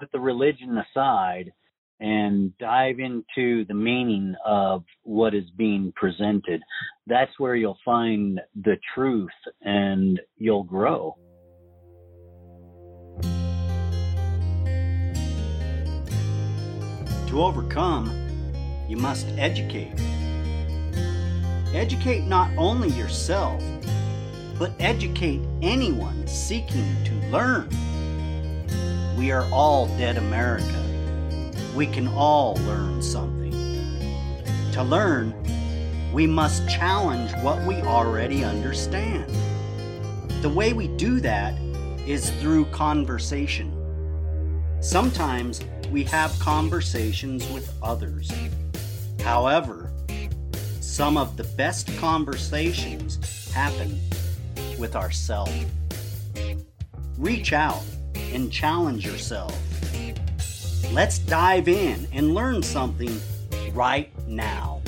put the religion aside and dive into the meaning of what is being presented. That's where you'll find the truth and you'll grow. To overcome, you must educate. Educate not only yourself, but educate anyone seeking to learn. We are all dead America we can all learn something. To learn, we must challenge what we already understand. The way we do that is through conversation. Sometimes we have conversations with others. However, some of the best conversations happen with ourselves. Reach out and challenge yourself Let's dive in and learn something right now.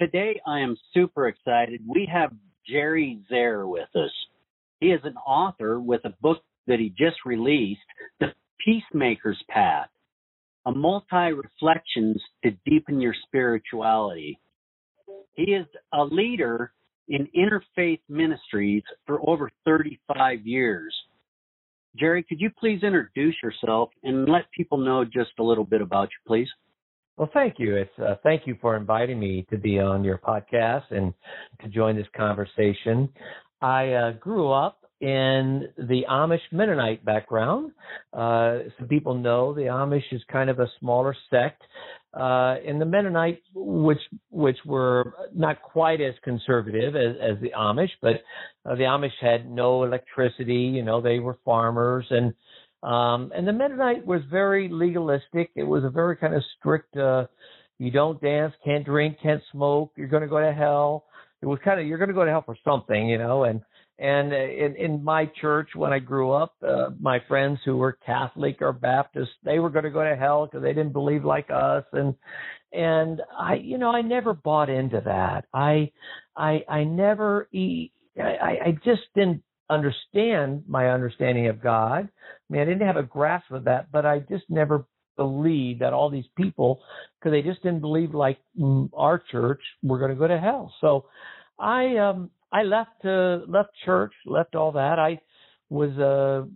Today, I am super excited. We have Jerry Zehr with us. He is an author with a book that he just released, The Peacemaker's Path, a multi reflections to deepen your spirituality. He is a leader in interfaith ministries for over 35 years. Jerry, could you please introduce yourself and let people know just a little bit about you, please? Well, thank you. It's uh, thank you for inviting me to be on your podcast and to join this conversation. I uh, grew up in the Amish Mennonite background. Uh, some people know the Amish is kind of a smaller sect uh, and the Mennonites, which which were not quite as conservative as, as the Amish, but uh, the Amish had no electricity. You know, they were farmers, and um, and the Mennonite was very legalistic. It was a very kind of strict. Uh, you don't dance, can't drink, can't smoke. You're going to go to hell. It was kind of you're going to go to hell for something, you know, and and uh, in, in my church, when I grew up, uh, my friends who were Catholic or Baptist, they were going to go to hell because they didn't believe like us. And, and I, you know, I never bought into that. I, I, I never, I, I just didn't understand my understanding of God. I mean, I didn't have a grasp of that, but I just never believed that all these people, because they just didn't believe like our church, were going to go to hell. So I, um, I left uh, left church, left all that. I was uh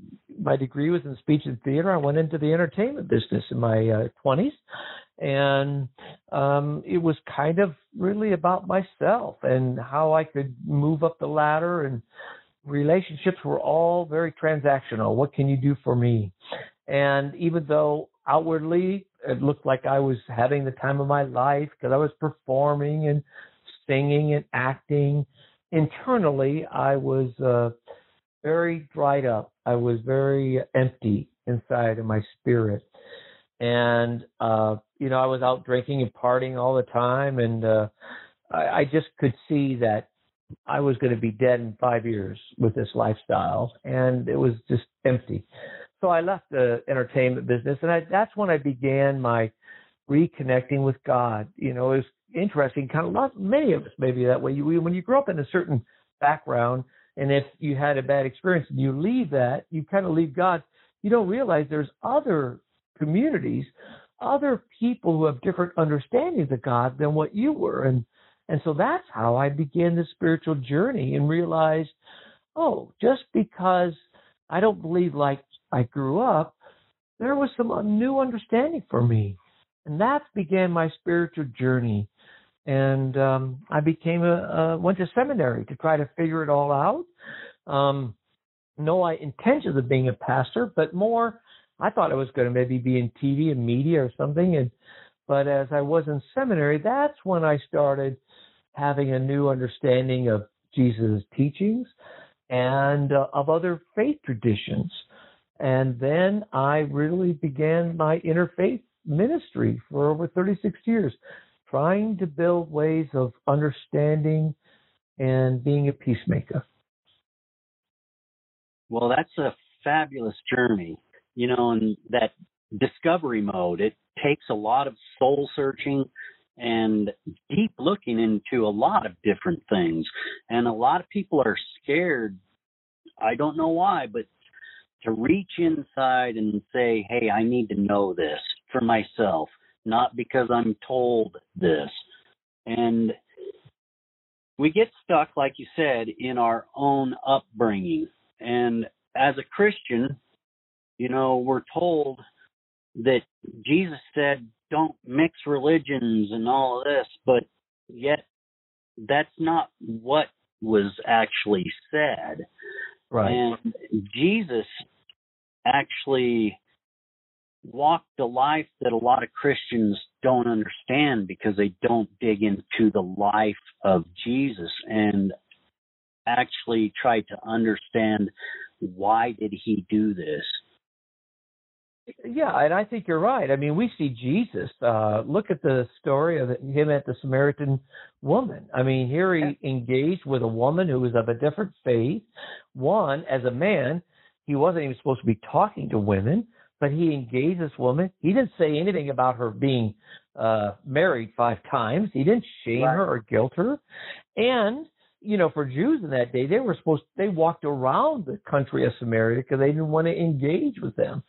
my degree was in speech and theater. I went into the entertainment business in my uh, 20s and um it was kind of really about myself and how I could move up the ladder and relationships were all very transactional. What can you do for me? And even though outwardly it looked like I was having the time of my life because I was performing and singing and acting internally, I was uh, very dried up. I was very empty inside of my spirit. And, uh, you know, I was out drinking and partying all the time. And uh, I, I just could see that I was going to be dead in five years with this lifestyle. And it was just empty. So I left the entertainment business. And I, that's when I began my reconnecting with God. You know, it was interesting. Kind of lot, many of us maybe that way. You, when you grow up in a certain background, and if you had a bad experience and you leave that, you kind of leave God. You don't realize there's other communities, other people who have different understandings of God than what you were, and and so that's how I began the spiritual journey and realized, oh, just because I don't believe like I grew up, there was some new understanding for me. And that began my spiritual journey and um, I became a, uh, went to seminary to try to figure it all out. Um, no I intentions of being a pastor, but more I thought I was going to maybe be in TV and media or something. And but as I was in seminary, that's when I started having a new understanding of Jesus' teachings and uh, of other faith traditions. And then I really began my interfaith ministry for over 36 years trying to build ways of understanding and being a peacemaker. Well, that's a fabulous journey. You know, and that discovery mode, it takes a lot of soul searching and deep looking into a lot of different things. And a lot of people are scared. I don't know why, but to reach inside and say, hey, I need to know this for myself, not because I'm told this. And we get stuck, like you said, in our own upbringing. And as a Christian, you know, we're told that Jesus said, don't mix religions and all of this, but yet that's not what was actually said. Right. And Jesus actually walked a life that a lot of Christians don't understand because they don't dig into the life of Jesus and actually try to understand why did he do this yeah, and I think you're right. I mean, we see Jesus. Uh, look at the story of him at the Samaritan woman. I mean, here he engaged with a woman who was of a different faith. One, as a man, he wasn't even supposed to be talking to women, but he engaged this woman. He didn't say anything about her being uh, married five times. He didn't shame right. her or guilt her. And you know, for Jews in that day, they were supposed they walked around the country of Samaria because they didn't want to engage with them.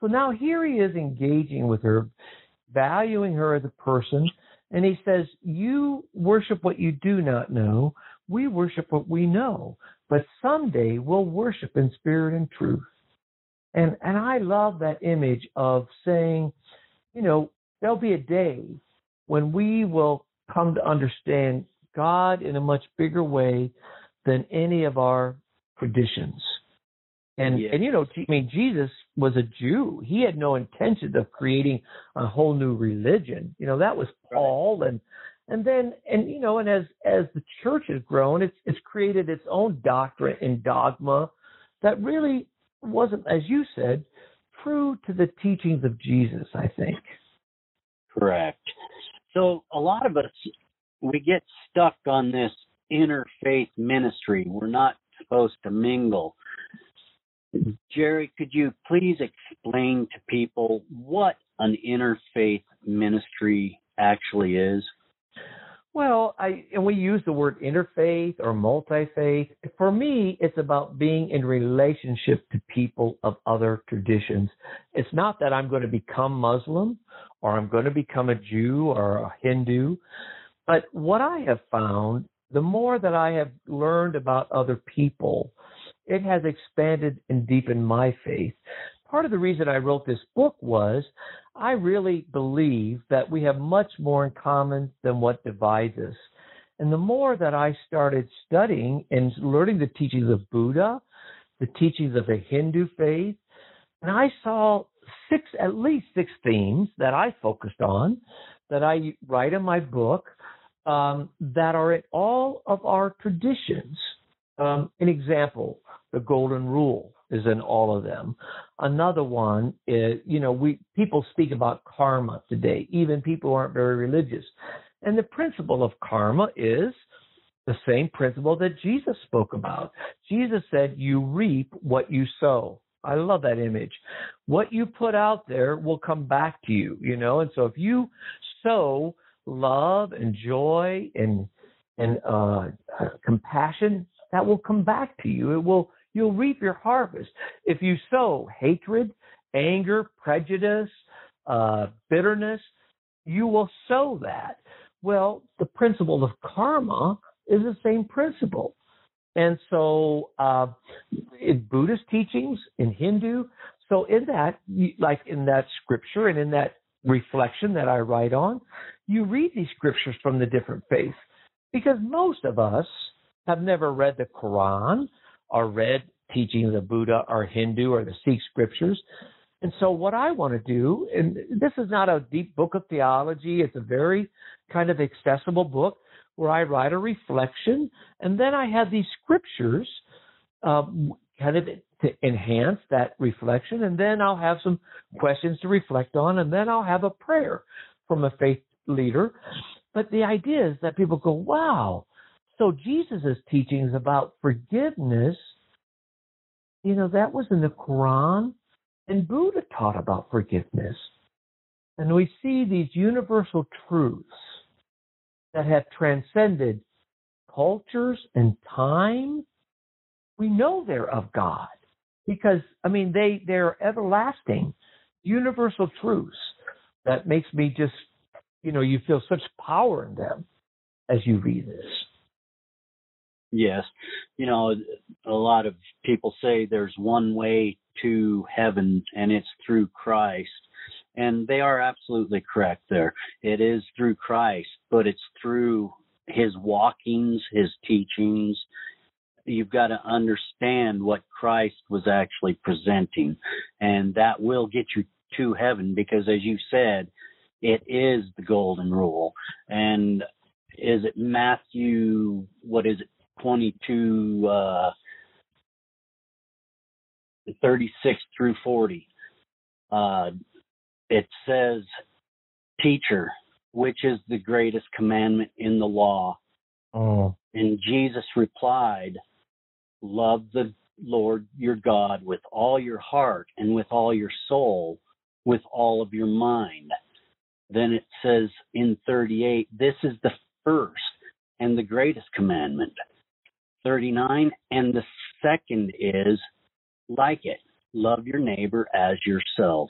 So now here he is engaging with her, valuing her as a person, and he says, You worship what you do not know. We worship what we know. But someday we'll worship in spirit and truth. And and I love that image of saying, you know, there'll be a day when we will come to understand God in a much bigger way than any of our traditions. And yes. and you know, I mean, Jesus was a Jew. He had no intention of creating a whole new religion. You know, that was Paul, and and then and you know, and as as the church has grown, it's it's created its own doctrine and dogma that really wasn't, as you said, true to the teachings of Jesus. I think. Correct. So a lot of us we get stuck on this interfaith ministry. We're not supposed to mingle. Jerry, could you please explain to people what an interfaith ministry actually is? Well, I and we use the word interfaith or multi-faith. For me, it's about being in relationship to people of other traditions. It's not that I'm going to become Muslim or I'm going to become a Jew or a Hindu, but what I have found, the more that I have learned about other people, it has expanded and deepened my faith. Part of the reason I wrote this book was I really believe that we have much more in common than what divides us. And the more that I started studying and learning the teachings of Buddha, the teachings of the Hindu faith, and I saw six, at least six themes that I focused on that I write in my book um, that are in all of our traditions. Um, an example, the golden rule is in all of them. Another one is, you know, we people speak about karma today, even people who aren't very religious. And the principle of karma is the same principle that Jesus spoke about. Jesus said, You reap what you sow. I love that image. What you put out there will come back to you, you know. And so if you sow love and joy and and uh, compassion, that will come back to you. It will you'll reap your harvest. If you sow hatred, anger, prejudice, uh, bitterness, you will sow that. Well, the principle of karma is the same principle. And so, uh, in Buddhist teachings, in Hindu, so in that, like in that scripture and in that reflection that I write on, you read these scriptures from the different faiths because most of us have never read the Quran or read teachings of Buddha or Hindu or the Sikh scriptures. And so, what I want to do, and this is not a deep book of theology, it's a very kind of accessible book where I write a reflection, and then I have these scriptures um, kind of to enhance that reflection, and then I'll have some questions to reflect on, and then I'll have a prayer from a faith leader. But the idea is that people go, wow, so Jesus' teachings about forgiveness, you know, that was in the Quran, and Buddha taught about forgiveness. And we see these universal truths that have transcended cultures and time. We know they're of God. because I mean they they're everlasting, universal truths that makes me just you know you feel such power in them as you read this. Yes. You know, a lot of people say there's one way to heaven and it's through Christ. And they are absolutely correct there. It is through Christ, but it's through his walkings, his teachings. You've got to understand what Christ was actually presenting. And that will get you to heaven because, as you said, it is the golden rule. And is it Matthew, what is it, 22, uh, 36 through 40? Uh, it says, Teacher, which is the greatest commandment in the law? Oh. And Jesus replied, Love the Lord your God with all your heart and with all your soul, with all of your mind. Then it says in 38, This is the first and the greatest commandment. 39, and the second is like it love your neighbor as yourself.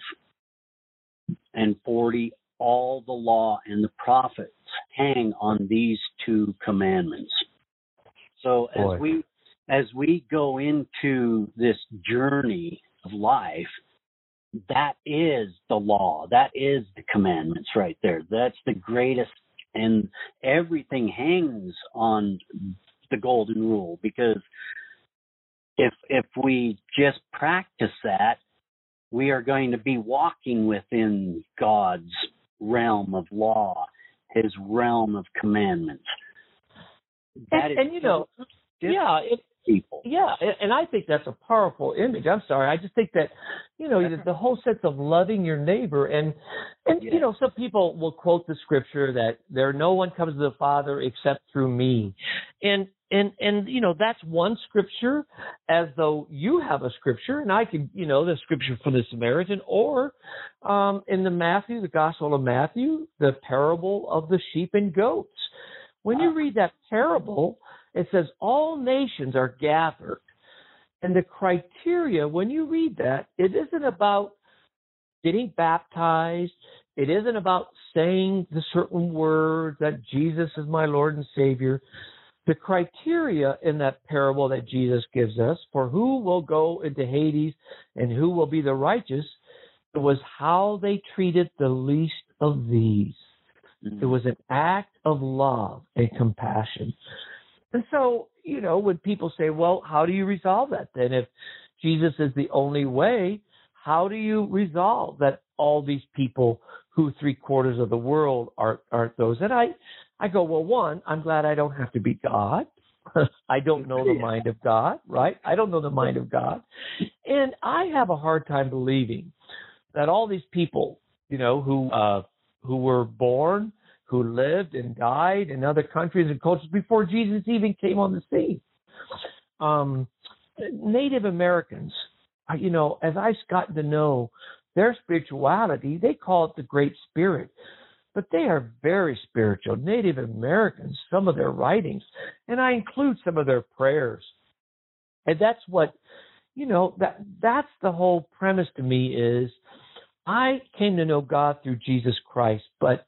And 40, all the law and the prophets hang on these two commandments. So Boy. as we as we go into this journey of life, that is the law. That is the commandments right there. That's the greatest and everything hangs on the golden rule because if if we just practice that, we are going to be walking within God's realm of law, His realm of commandments. That And, is and you know, yeah, it, people. Yeah, and- I think that's a powerful image. I'm sorry, I just think that you know the, whole sense of loving your neighbor, and and you know some people will quote the scripture that there no one comes to the Father except through me, and and and you know that's one scripture, as though you have a scripture, and I could you know the scripture for the Samaritan, or um, in the Matthew, the Gospel of Matthew, the parable of the sheep and goats. When you read that parable, it says all nations are gathered. And the criteria, when you read that, it isn't about getting baptized. It isn't about saying the certain words that Jesus is my Lord and Savior. The criteria in that parable that Jesus gives us for who will go into Hades and who will be the righteous was how they treated the least of these. It mm-hmm. was an act of love and compassion. And so, you know, when people say, well, how do you resolve that then? If Jesus is the only way, how do you resolve that all these people who three quarters of the world aren't aren't those? And I, I go, well, one, I'm glad I don't have to be God. I don't know the mind of God, right? I don't know the mind of God. And I have a hard time believing that all these people, you know, who, uh, who were born, who lived and died in other countries and cultures before Jesus even came on the scene. Um, Native Americans, you know, as I've gotten to know their spirituality, they call it the Great Spirit, but they are very spiritual. Native Americans, some of their writings, and I include some of their prayers. And that's what, you know, that that's the whole premise to me is I came to know God through Jesus Christ, but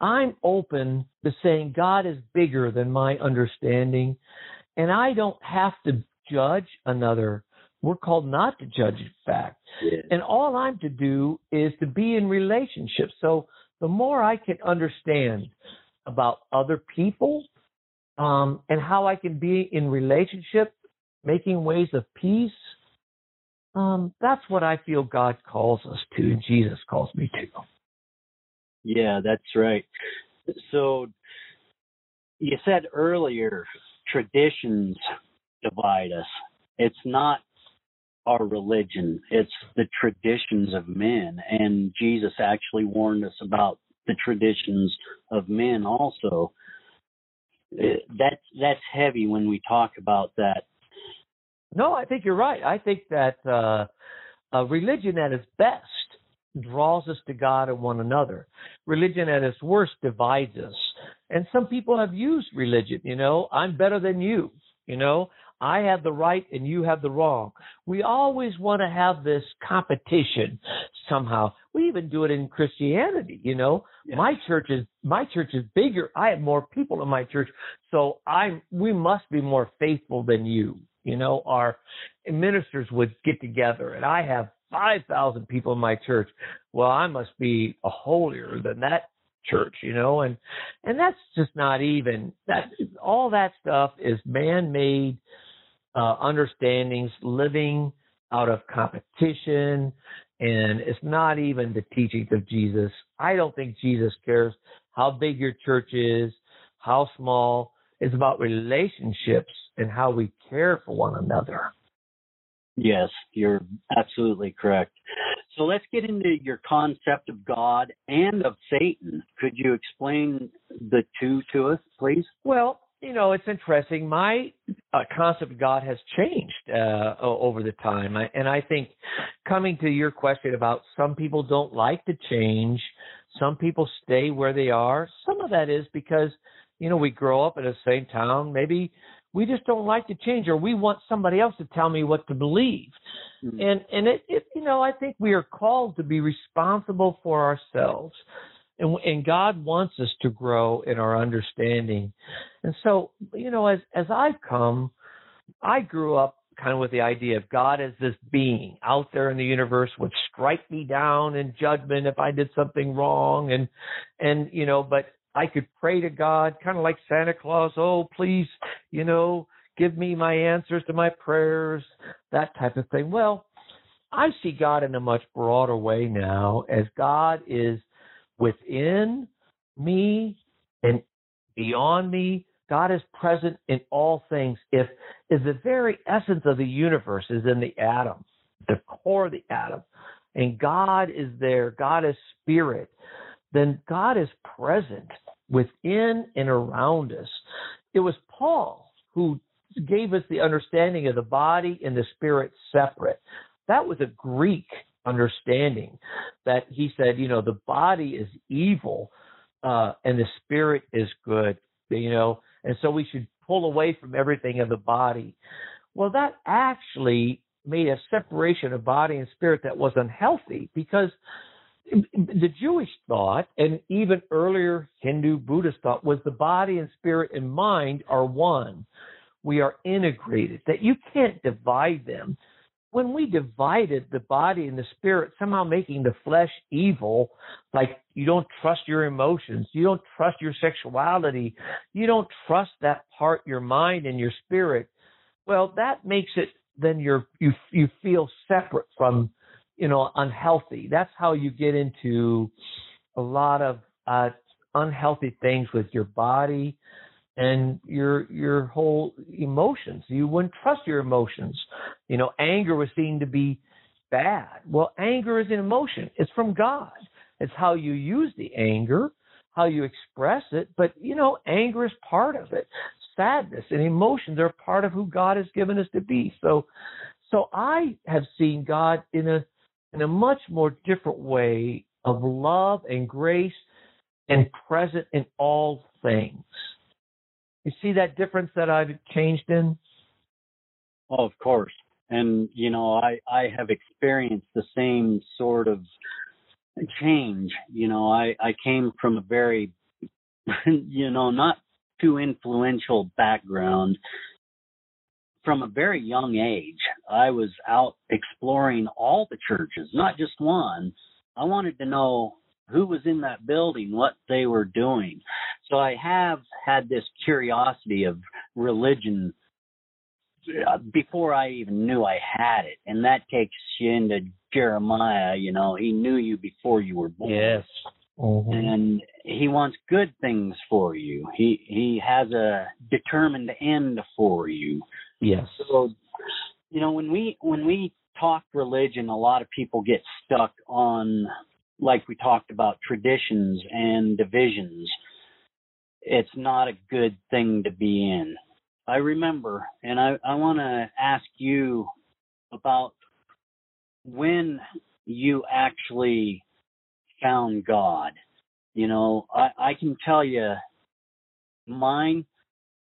I'm open to saying God is bigger than my understanding, and I don't have to judge another. We're called not to judge in fact. Yeah. And all I'm to do is to be in relationship. So the more I can understand about other people um, and how I can be in relationship, making ways of peace, um, that's what I feel God calls us to, and Jesus calls me to. Yeah, that's right. So you said earlier traditions divide us. It's not our religion, it's the traditions of men. And Jesus actually warned us about the traditions of men also. That's that's heavy when we talk about that. No, I think you're right. I think that uh, a religion at its best draws us to God and one another. Religion at its worst divides us. And some people have used religion, you know, I'm better than you, you know, I have the right and you have the wrong. We always want to have this competition somehow. We even do it in Christianity, you know. Yes. My church is my church is bigger. I have more people in my church, so I we must be more faithful than you. You know, our ministers would get together and I have 5,000 people in my church. Well, I must be a holier than that church, you know, and and that's just not even that all that stuff is man-made uh understandings living out of competition and it's not even the teachings of Jesus. I don't think Jesus cares how big your church is, how small. It's about relationships and how we care for one another. Yes, you're absolutely correct. So let's get into your concept of God and of Satan. Could you explain the two to us, please? Well, you know, it's interesting. My uh, concept of God has changed uh, over the time, I, and I think coming to your question about some people don't like to change, some people stay where they are. Some of that is because you know we grow up in the same town. Maybe we just don't like to change, or we want somebody else to tell me what to believe. Mm-hmm. And and it, it you know I think we are called to be responsible for ourselves. And, and God wants us to grow in our understanding. And so, you know, as as I've come, I grew up kind of with the idea of God as this being out there in the universe would strike me down in judgment if I did something wrong and and you know, but I could pray to God kind of like Santa Claus, oh please, you know, give me my answers to my prayers, that type of thing. Well, I see God in a much broader way now as God is within me and beyond me. God is present in all things. If is the very essence of the universe is in the atom, the core of the atom, and God is there, God is spirit, then God is present within and around us. It was Paul who gave us the understanding of the body and the spirit separate. That was a Greek understanding that he said, you know, the body is evil uh, and the spirit is good, you know, and so we should pull away from everything of the body. Well, that actually made a separation of body and spirit that was unhealthy because the Jewish thought and even earlier Hindu Buddhist thought was the body and spirit and mind are one. We are integrated, that you can't divide them. When we divided the body and the spirit, somehow making the flesh evil, like you don't trust your emotions, you don't trust your sexuality, you don't trust that part, your mind and your spirit, well, that makes it then you're you you feel separate from you know unhealthy. That's how you get into a lot of uh unhealthy things with your body and your your whole emotions. You wouldn't trust your emotions. You know anger was seen to be bad. Well anger is an emotion. It's from god. It's how you use the anger how you express it. But you know anger is part of it. Sadness and emotions are part of who god has given us to be. So so i have seen god in a in a much more different way of love and grace and present in all things. You see that difference that I've changed in? Oh, of course. And you know, I I have experienced the same sort of change. You know, I I came from a very you know, not too influential background from a very young age, I was out exploring all the churches, not just one. I wanted to know who was in that building, what they were doing. So I have had this curiosity of religion uh, before I even knew I had it. And that takes you into Jeremiah, you know, he knew you before you were born. Yes. Mm-hmm. And he wants good things for you. He he has a determined end for you. Yes. So, you know, when we when we talk religion, a lot of people get stuck on, like we talked about, traditions and divisions. It's not a good thing to be in. I remember, and I, I want to ask you about when you actually found God. You know, I, I can tell you mine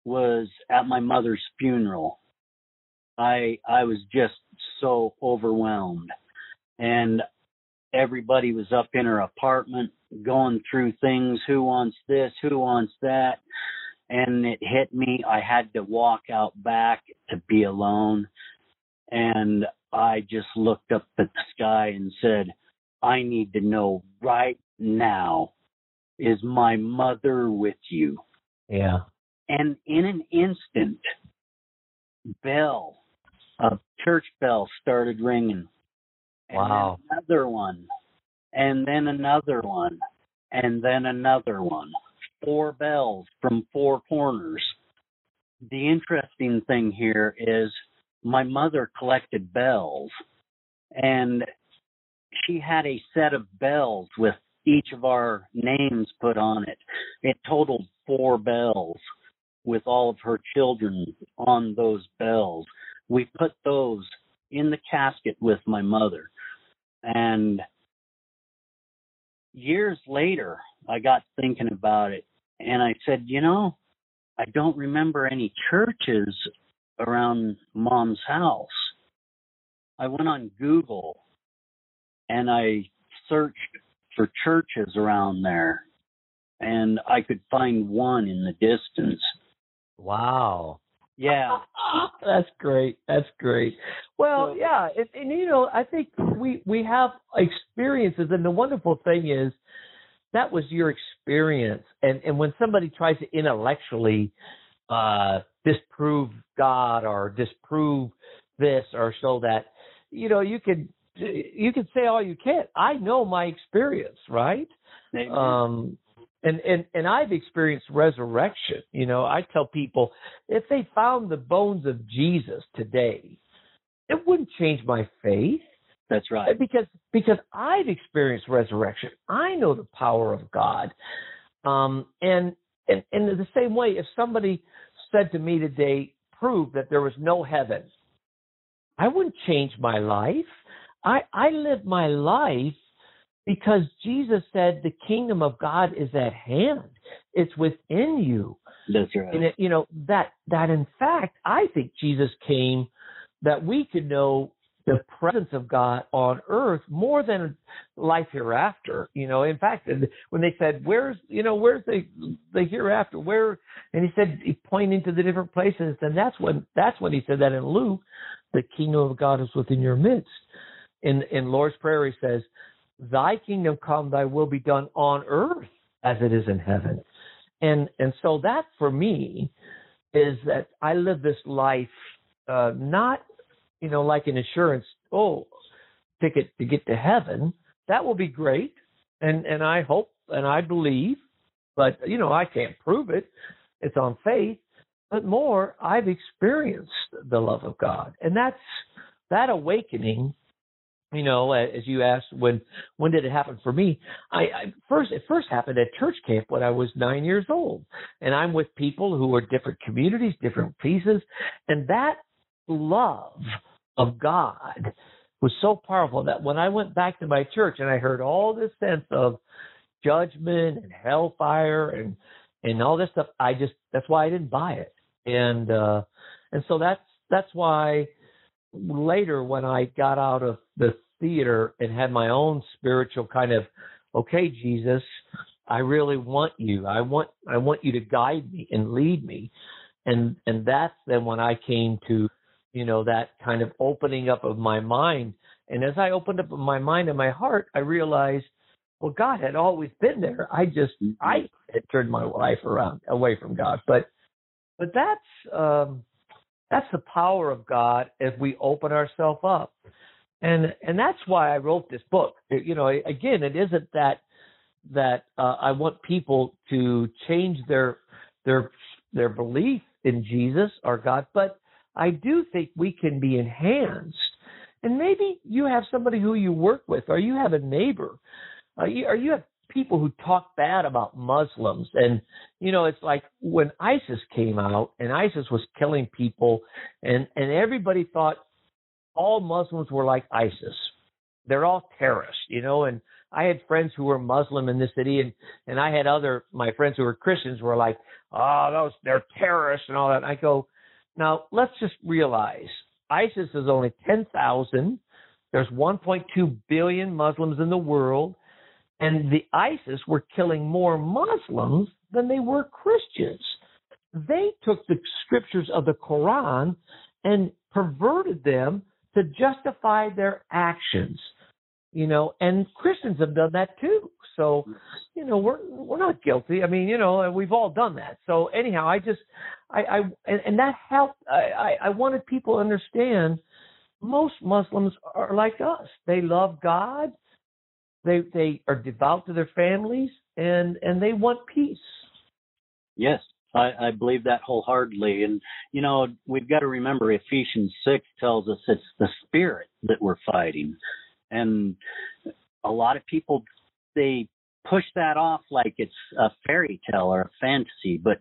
was at my mother's funeral. I I was just so overwhelmed. And everybody was up in her apartment going through things, who wants this, who wants that. And it hit me. I had to walk out back to be alone. And I just looked up at the sky and said, I need to know right now is my mother with you? Yeah. And in an instant, bell, a church bell started ringing. And Wow. another one. And then another one. And then another one. Four bells from four corners. The interesting thing here is my mother collected bells and she had a set of bells with each of our names put on it. It totaled four bells with all of her children on those bells. We put those in the casket with my mother. And years later, I got thinking about it and I said, you know, I don't remember any churches around mom's house. I went on Google and I searched for churches around there and I could find one in the distance. Wow. Yeah. That's great. That's great. Well, yeah, and, and you know, I think we we have experiences, and the wonderful thing is that was your experience. And and when somebody tries to intellectually uh, disprove God or disprove this or show that, you know, you could you could say all you can. I know my experience, right? Amen. um and and and I've experienced resurrection. You know, I tell people if they found the bones of Jesus today, it wouldn't change my faith That's right. because because I've experienced resurrection. I know the power of God. Um and and and in the same way if somebody said to me today prove that there was no heaven, I wouldn't change my life. I I live my life because Jesus said the kingdom of God is at hand. It's within you. That's right. And it, you know that that in fact, I think Jesus came that we could know the presence of God on earth more than life hereafter. You know, in fact, when they said, "Where's you know where's the the hereafter?" Where and he said, he pointing to the different places, and that's when that's when he said that in Luke, the kingdom of God is within your midst. In in Lord's prayer, he says, "Thy kingdom come, Thy will be done on earth as it is in heaven." And and so that for me is that I live this life uh, not you know like an insurance oh ticket to get to heaven. That will be great, and and I hope and I believe, but you know I can't prove it. It's on faith. But more, I've experienced the love of God, and that's that awakening you know, as you asked, when when did it happen for me? I, I first it first happened at church camp when I was nine years old, and I'm with people who are different communities, different pieces, and that love of God was so powerful that when I went back to my church and I heard all this sense of judgment and hellfire and and all this stuff, I just that's why I didn't buy it, and uh and so that's that's why later when I got out of the theater and had my own spiritual kind of okay Jesus I really want you. I want I want you to guide me and lead me. And and that's then when I came to you know that kind of opening up of my mind. And as I opened up my mind and my heart I realized well God had always been there. I just I had turned my life around away from God. But but that's um that's the power of God if we open ourselves up. And and that's why I wrote this book. You know, again, it isn't that that uh, I want people to change their their their belief in Jesus or God, but I do think we can be enhanced. And maybe you have somebody who you work with, or you have a neighbor, or you, or you have people who talk bad about Muslims. And, you know, it's like when ISIS came out and ISIS was killing people and, and everybody thought all Muslims were like ISIS. They're all terrorists, you know, and I had friends who were Muslim in the city and, and I had other, my friends who were Christians were like, ah, oh, those, they're terrorists and all that. And I go, now let's just realize ISIS is only 10,000. There's 1.2 billion Muslims in the world, and the ISIS were killing more Muslims than they were Christians. They took the scriptures of the Quran and perverted them to justify their actions. You know, and Christians have done that too. So, you know, we're we're not guilty. I mean, you know, we've all done that. So anyhow, I just I, I and, and that helped. I, I I wanted people to understand most Muslims are like us. They love God. They they are devout to their families and and they want peace. Yes, I, I believe that wholeheartedly. And you know, we've got to remember Ephesians six tells us it's the spirit that we're fighting. And a lot of people they push that off like it's a fairy tale or a fantasy, but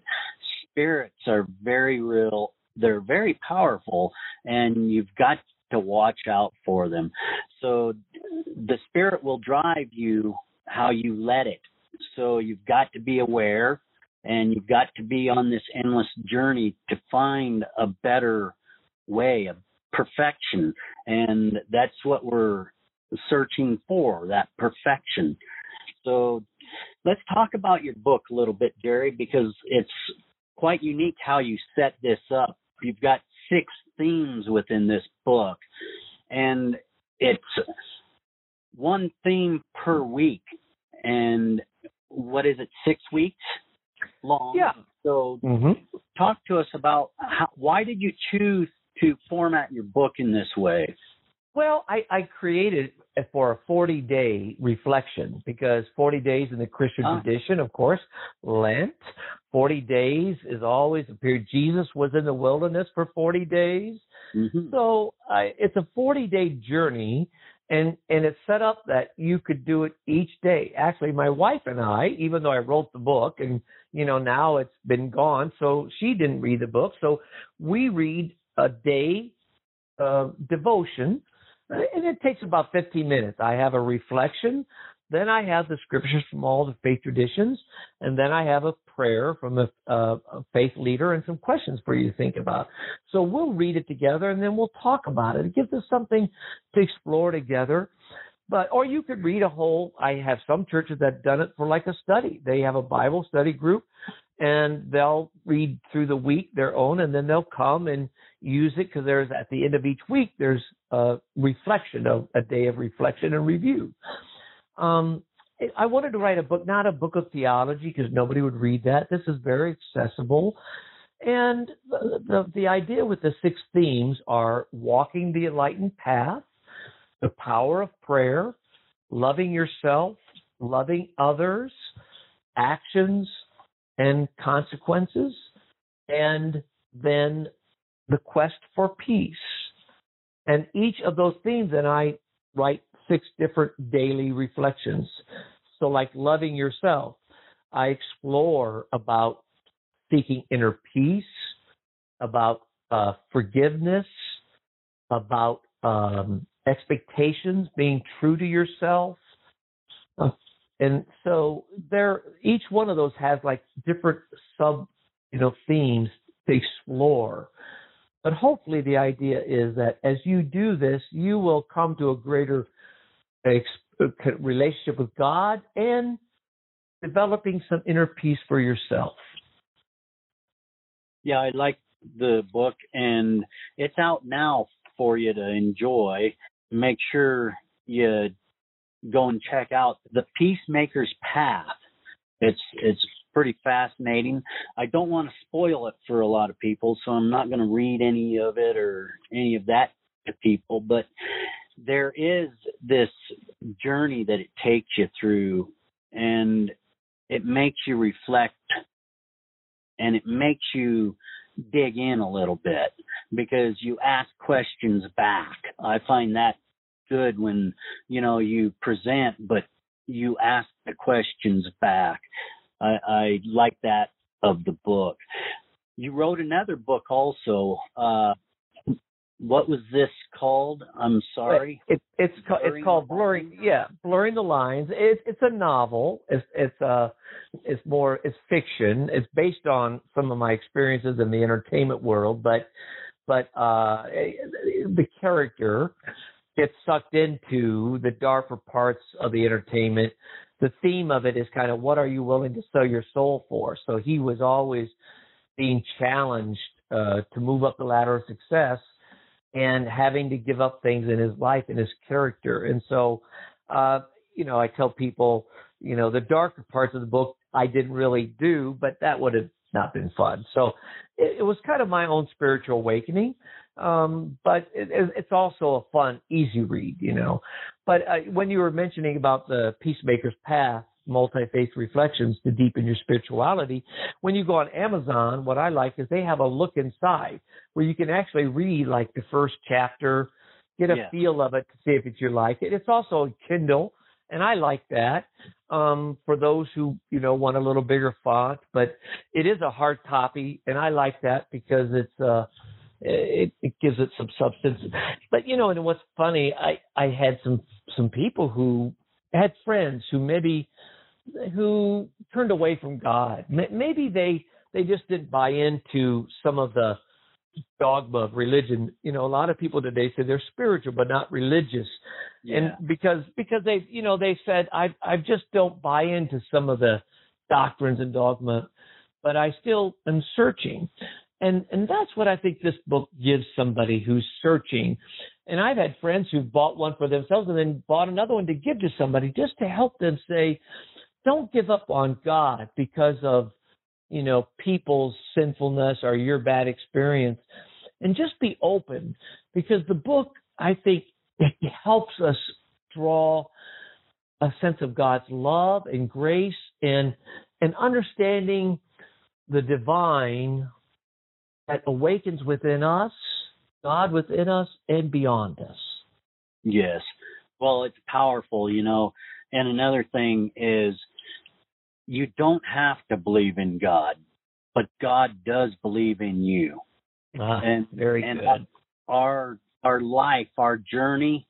spirits are very real. They're very powerful, and you've got to watch out for them. So the spirit will drive you how you let it. So you've got to be aware and you've got to be on this endless journey to find a better way of perfection. And that's what we're searching for, that perfection. So let's talk about your book a little bit, Jerry, because it's quite unique how you set this up. You've got six themes within this book, and it's one theme per week. And what is it, six weeks long? Yeah. So Mm-hmm. talk to us about how, why did you choose to format your book in this way? Well, I, I created it for a 40 day reflection because 40 days in the Christian Ah. tradition, of course, Lent. 40 days is always a period. Jesus was in the wilderness for 40 days. Mm-hmm. So I, it's a 40 day journey and, and it's set up that you could do it each day. Actually, my wife and I, even though I wrote the book and, you know, now it's been gone, so she didn't read the book. So we read a day uh, devotion and it takes about 15 minutes. I have a reflection, then I have the scriptures from all the faith traditions, and then I have a prayer from a, a faith leader and some questions for you to think about. So we'll read it together and then we'll talk about it. It gives us something to explore together. But or you could read a whole. I have some churches that done it for like a study. They have a Bible study group, and they'll read through the week their own, and then they'll come and use it because there's at the end of each week there's a reflection of a day of reflection and review. Um, I wanted to write a book, not a book of theology, because nobody would read that. This is very accessible. And the, the, the idea with the six themes are walking the enlightened path, the power of prayer, loving yourself, loving others, actions and consequences, and then the quest for peace. And each of those themes, and I write six different daily reflections. So, like loving yourself, I explore about seeking inner peace, about uh, forgiveness, about um, expectations, being true to yourself. Uh, and so there, each one of those has like different sub, you know, themes to explore. But hopefully, the idea is that as you do this, you will come to a greater relationship with God and developing some inner peace for yourself. Yeah, I like the book, and it's out now for you to enjoy. Make sure you go and check out the Peacemaker's Path. It's it's pretty fascinating. I don't want to spoil it for a lot of people, so I'm not going to read any of it or any of that to people. But there is this journey that it takes you through, and it makes you reflect, and it makes you dig in a little bit because you ask questions back. I find that good when you know you present, but you ask the questions back. I, I like that of the book. You wrote another book also. Uh, what was this called? I'm sorry. It, it's ca- it's called blurring. Yeah, blurring the lines. It, it's a novel. It's it's uh it's more it's fiction. It's based on some of my experiences in the entertainment world, but but uh, the character gets sucked into the darker parts of the entertainment. The theme of it is kind of what are you willing to sell your soul for? So he was always being challenged uh, to move up the ladder of success and having to give up things in his life and his character. And so, uh, you know, I tell people, you know, the darker parts of the book I didn't really do, but that would have not been fun. So it, it was kind of my own spiritual awakening. Um, but it, it's also a fun, easy read, you know. But uh, when you were mentioning about the Peacemaker's Path, multi faith reflections to deepen your spirituality. When you go on Amazon, what I like is they have a look inside where you can actually read like the first chapter, get a yeah. feel of it to see if it's your like it. It's also a Kindle, and I like that um, for those who you know want a little bigger font. But it is a hard copy, and I like that because it's uh, it, it gives it some substance. But you know, and what's funny, I I had some some people who had friends who maybe who turned away from God. Maybe they they just didn't buy into some of the dogma of religion. You know, a lot of people today say they're spiritual but not religious, yeah. and because because they you know they said I I just don't buy into some of the doctrines and dogma, but I still am searching. And and that's what I think this book gives somebody who's searching. And I've had friends who've bought one for themselves and then bought another one to give to somebody just to help them say, don't give up on God because of, you know, people's sinfulness or your bad experience. And just be open because the book, I think, it helps us draw a sense of God's love and grace and and understanding the divine that awakens within us, God within us and beyond us. Yes. Well, it's powerful, you know. And another thing is you don't have to believe in God, but God does believe in you. Ah, and very and good. Our our life, our journey,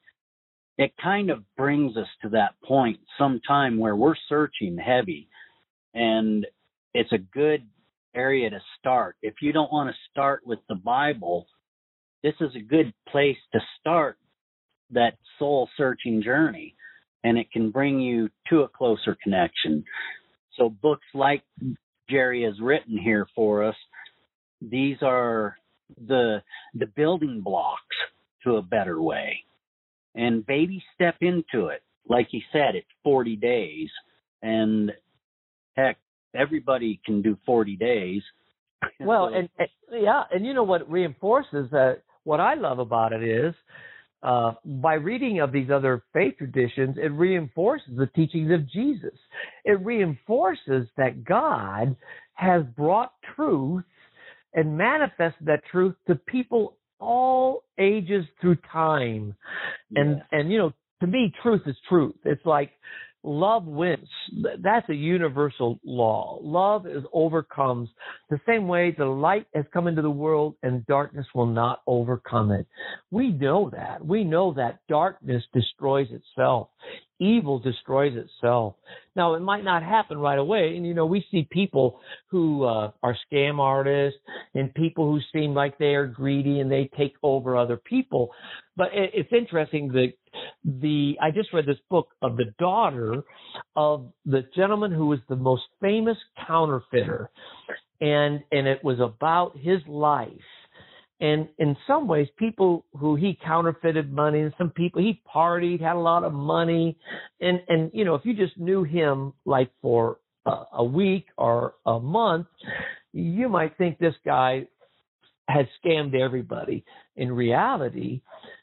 it kind of brings us to that point sometime where we're searching heavy. And it's a good area to start. If you don't want to start with the Bible, this is a good place to start that soul searching journey and it can bring you to a closer connection. So books like Jerry has written here for us, these are the the building blocks to a better way. And baby step into it. Like he said, it's 40 days. And heck, everybody can do 40 days. Well, so, and, and yeah, and you know what reinforces that what I love about it is uh, by reading of these other faith traditions, it reinforces the teachings of Jesus. It reinforces that God has brought truth and manifested that truth to people all ages through time. And yes. and you know, to me, truth is truth. It's like love wins. That's a universal law. Love is overcomes the same way the light has come into the world and darkness will not overcome it. We know that. We know that darkness destroys itself evil destroys itself. Now, it might not happen right away. And, you know, we see people who uh, are scam artists and people who seem like they are greedy and they take over other people. But it, it's interesting that the, I just read this book of the daughter of the gentleman who was the most famous counterfeiter. And, and it was about his life and in some ways, people who he counterfeited money, and some people he partied, had a lot of money, and and you know, if you just knew him like for a, a week or a month, you might think this guy had scammed everybody. In reality,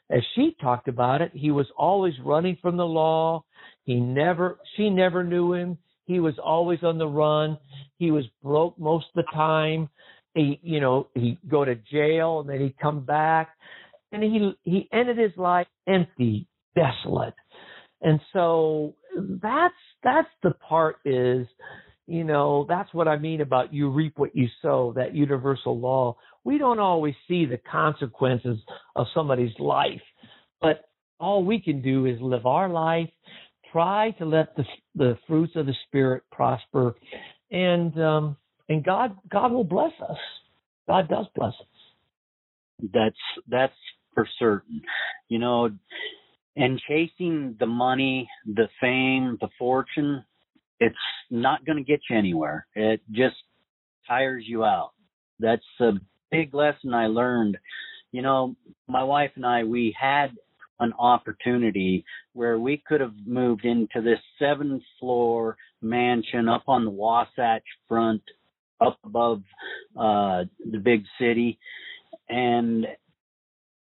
as she talked about it, he was always running from the law. He never, she never knew him. He was always on the run. He was broke most of the time he you know he'd go to jail and then he'd come back. And he he ended his life empty desolate. And so that's that's the part is you know that's what i mean about you reap what you sow that universal law. We don't always see the consequences of somebody's life but all we can do is live our life try to let the the fruits of the spirit prosper. And um and God God will bless us. God does bless us. That's that's for certain. You know, and chasing the money, the fame, the fortune, it's not going to get you anywhere. It just tires you out. That's a big lesson I learned. You know, my wife and I, we had an opportunity where we could have moved into this seven floor mansion up on the Wasatch front, up above uh, the big city. And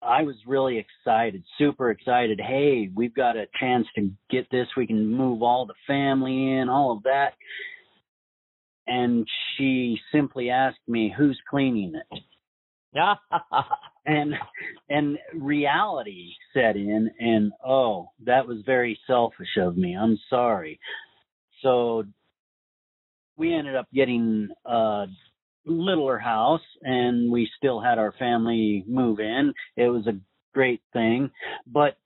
I was really excited, super excited. Hey, we've got a chance to get this. We can move all the family in, all of that. And she simply asked me, "Who's cleaning it?" and and reality set in, and oh, that was very selfish of me. I'm sorry. So we ended up getting a littler house and we still had our family move in. It was a great thing. But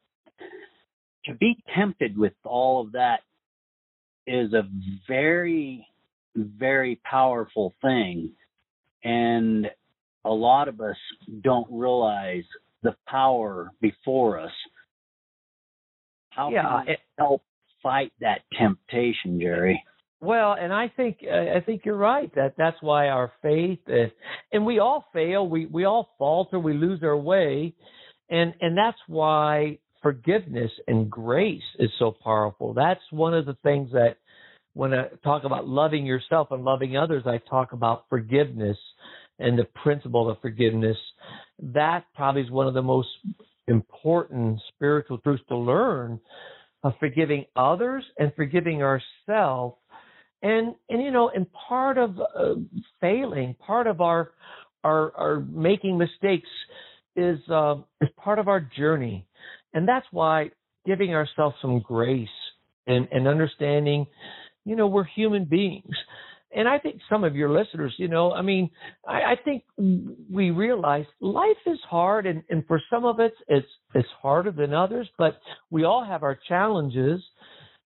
to be tempted with all of that is a very, very powerful thing. And a lot of us don't realize the power before us. How yeah, can we help fight that temptation, Jerry? Well, and I think uh, I think you're right that that's why our faith is, and we all fail, we we all falter, we lose our way, and and that's why forgiveness and grace is so powerful. That's one of the things that when I talk about loving yourself and loving others, I talk about forgiveness and the principle of forgiveness. That probably is one of the most important spiritual truths to learn of forgiving others and forgiving ourselves and and you know and part of uh, failing part of our our our making mistakes is uh, is part of our journey and that's why giving ourselves some grace and and understanding you know we're human beings and I think some of your listeners, you know, I mean, I, I think we realize life is hard, and, and for some of us, it's it's harder than others. But we all have our challenges,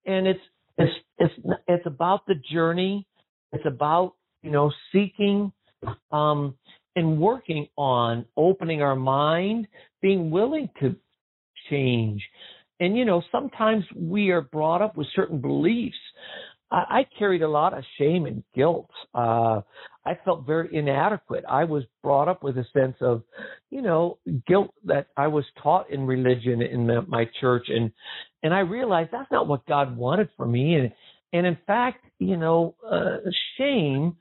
and it's it's it's it's about the journey. It's about you know seeking um, and working on opening our mind, being willing to change. And you know sometimes we are brought up with certain beliefs. I, carried a lot of shame and guilt. Uh, I felt very inadequate. I was brought up with a sense of, you know, guilt that I was taught in religion in the, my church, and and I realized that's not what God wanted for me. And and in fact, you know, uh, shame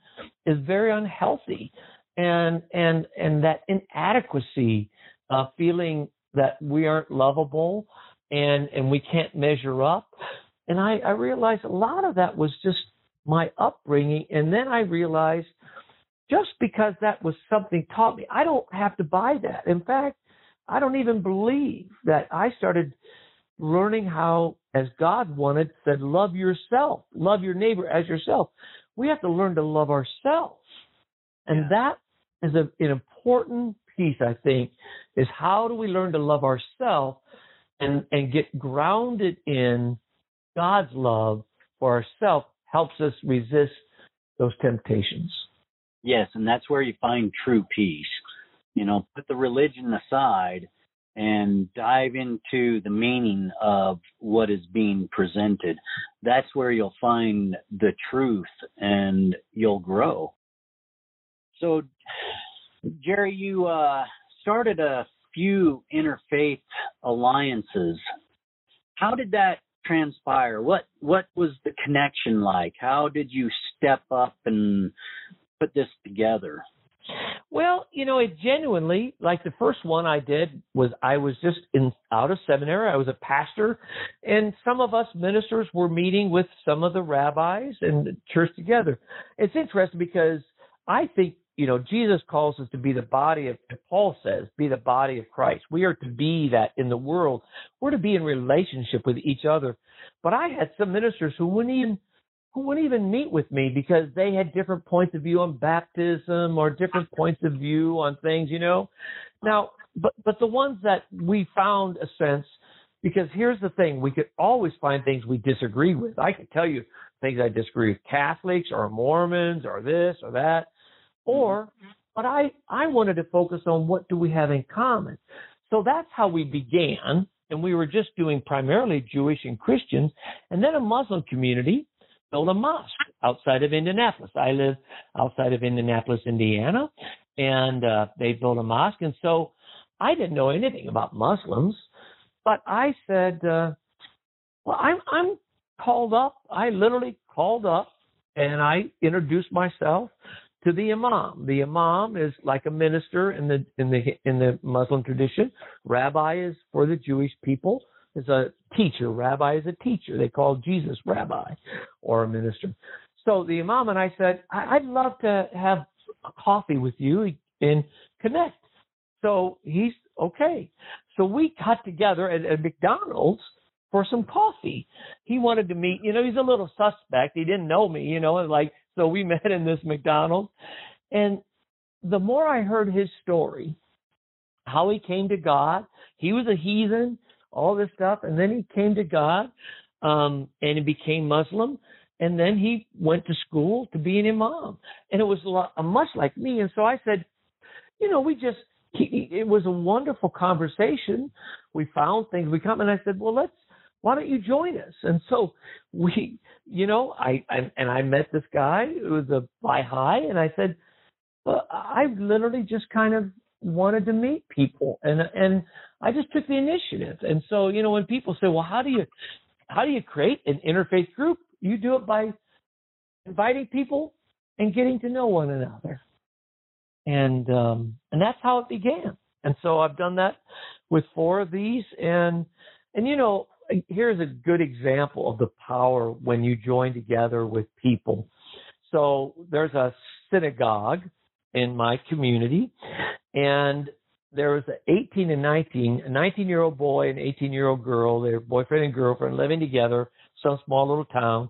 is very unhealthy, and and and that inadequacy, uh, feeling that we aren't lovable, and and we can't measure up. And I, I realized a lot of that was just my upbringing, and then I realized just because that was something taught me, I don't have to buy that. In fact, I don't even believe that I started learning how, as God wanted, said, love yourself, love your neighbor as yourself. We have to learn to love ourselves. And that is a, an important piece, I think, is how do we learn to love ourselves and, and get grounded in God's love for ourselves helps us resist those temptations. Yes, and that's where you find true peace. You know, put the religion aside and dive into the meaning of what is being presented. That's where you'll find the truth and you'll grow. So, Jerry, you uh, started a few interfaith alliances. How did that transpire? What what was the connection like? How did you step up and put this together? Well, you know, it genuinely, like the first one I did was I was just in out of seminary. I was a pastor, and some of us ministers were meeting with some of the rabbis and church together. It's interesting because I think you know Jesus calls us to be the body of. Paul says, "Be the body of Christ." We are to be that in the world. We're to be in relationship with each other. But I had some ministers who wouldn't even who wouldn't even meet with me because they had different points of view on baptism or different points of view on things, you know. Now, but but the ones that we found a sense because here's the thing, we could always find things we disagree with. I could tell you things I disagree with Catholics or Mormons or this or that. Or but I, I wanted to focus on what do we have in common. So that's how we began. And we were just doing primarily Jewish and Christians. And then a Muslim community built a mosque outside of Indianapolis. I live outside of Indianapolis, Indiana, and uh, they built a mosque. And so I didn't know anything about Muslims, but I said, uh, well, I'm, I'm called up. I literally called up and I introduced myself to the imam. The imam is like a minister in the in the in the Muslim tradition. Rabbi is for the Jewish people. Is a teacher. Rabbi is a teacher. They call Jesus rabbi or a minister. So the imam and I said, I'd love to have a coffee with you and connect. So he's okay. So we got together at, at McDonald's for some coffee. He wanted to meet, you know, he's a little suspect. He didn't know me, you know, and like so we met in this McDonald's. And the more I heard his story, how he came to God, he was a heathen, all this stuff, and then he came to God, um, and he became Muslim, and then he went to school to be an imam, and it was a much like me. And so I said, you know, we just he, it was a wonderful conversation. We found things we come, and I said, well, let's why don't you join us? And so we, you know, I, I and I met this guy who was a Baha'i, and I said, well, I literally just kind of wanted to meet people, and and I just took the initiative. And so, you know, when people say, well, how do you, how do you create an interfaith group? You do it by inviting people and getting to know one another, and um, and that's how it began. And so I've done that with four of these, and and you know here's a good example of the power when you join together with people. So there's a synagogue in my community, and there was an 18 and 19, a 19 year old boy and 18 year old girl, their boyfriend and girlfriend living together, some small little town,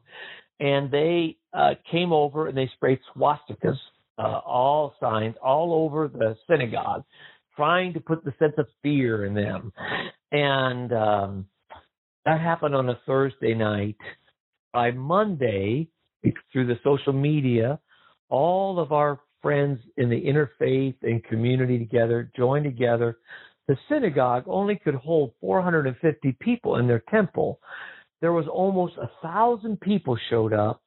and they uh, came over and they sprayed swastikas, uh, all signs all over the synagogue, trying to put the sense of fear in them. And um, that happened on a Thursday night. By Monday, through the social media, all of our friends in the interfaith and community together joined together. The synagogue only could hold 450 people in their temple. There was almost a thousand people showed up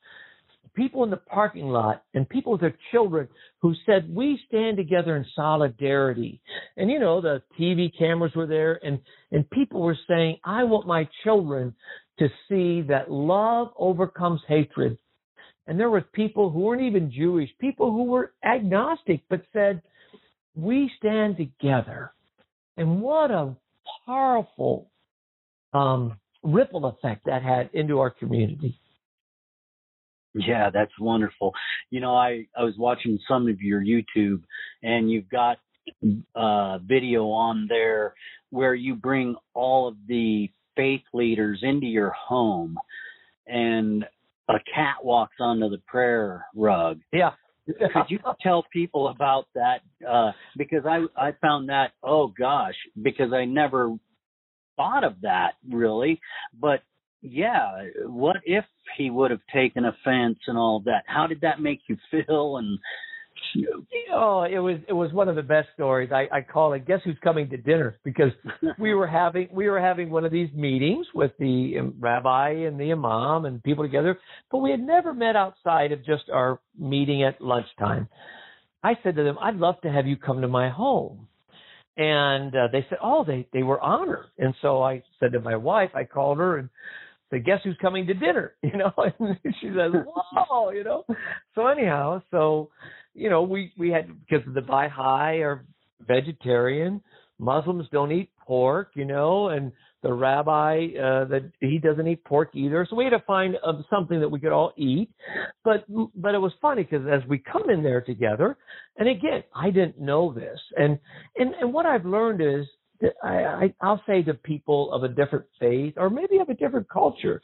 people in the parking lot and people with their children who said, we stand together in solidarity. And you know, the TV cameras were there and, and people were saying, I want my children to see that love overcomes hatred. And there were people who weren't even Jewish, people who were agnostic, but said, we stand together. And what a powerful um, ripple effect that had into our community. Yeah, that's wonderful. You know, I I was watching some of your YouTube, and you've got uh, video on there where you bring all of the faith leaders into your home, and a cat walks onto the prayer rug. Yeah. Could you tell people about that? Uh, because I I found that oh gosh, because I never thought of that really, but yeah, what if he would have taken offense and all that? How did that make you feel? And oh, it was it was one of the best stories. I, I call it "Guess Who's Coming to Dinner" because we were having we were having one of these meetings with the rabbi and the imam and people together, but we had never met outside of just our meeting at lunchtime. I said to them, "I'd love to have you come to my home." And uh, they said, "Oh, they they were honored." And so I said to my wife, I called her and say, guess who's coming to dinner? You know, and she says, whoa, you know. So anyhow, so you know, we we had because the Baha'i are vegetarian, Muslims don't eat pork, you know, and the rabbi uh, that he doesn't eat pork either. So we had to find uh, something that we could all eat. But but it was funny because as we come in there together, and again, I didn't know this, and and and what I've learned is I, I I'll say to people of a different faith or maybe of a different culture,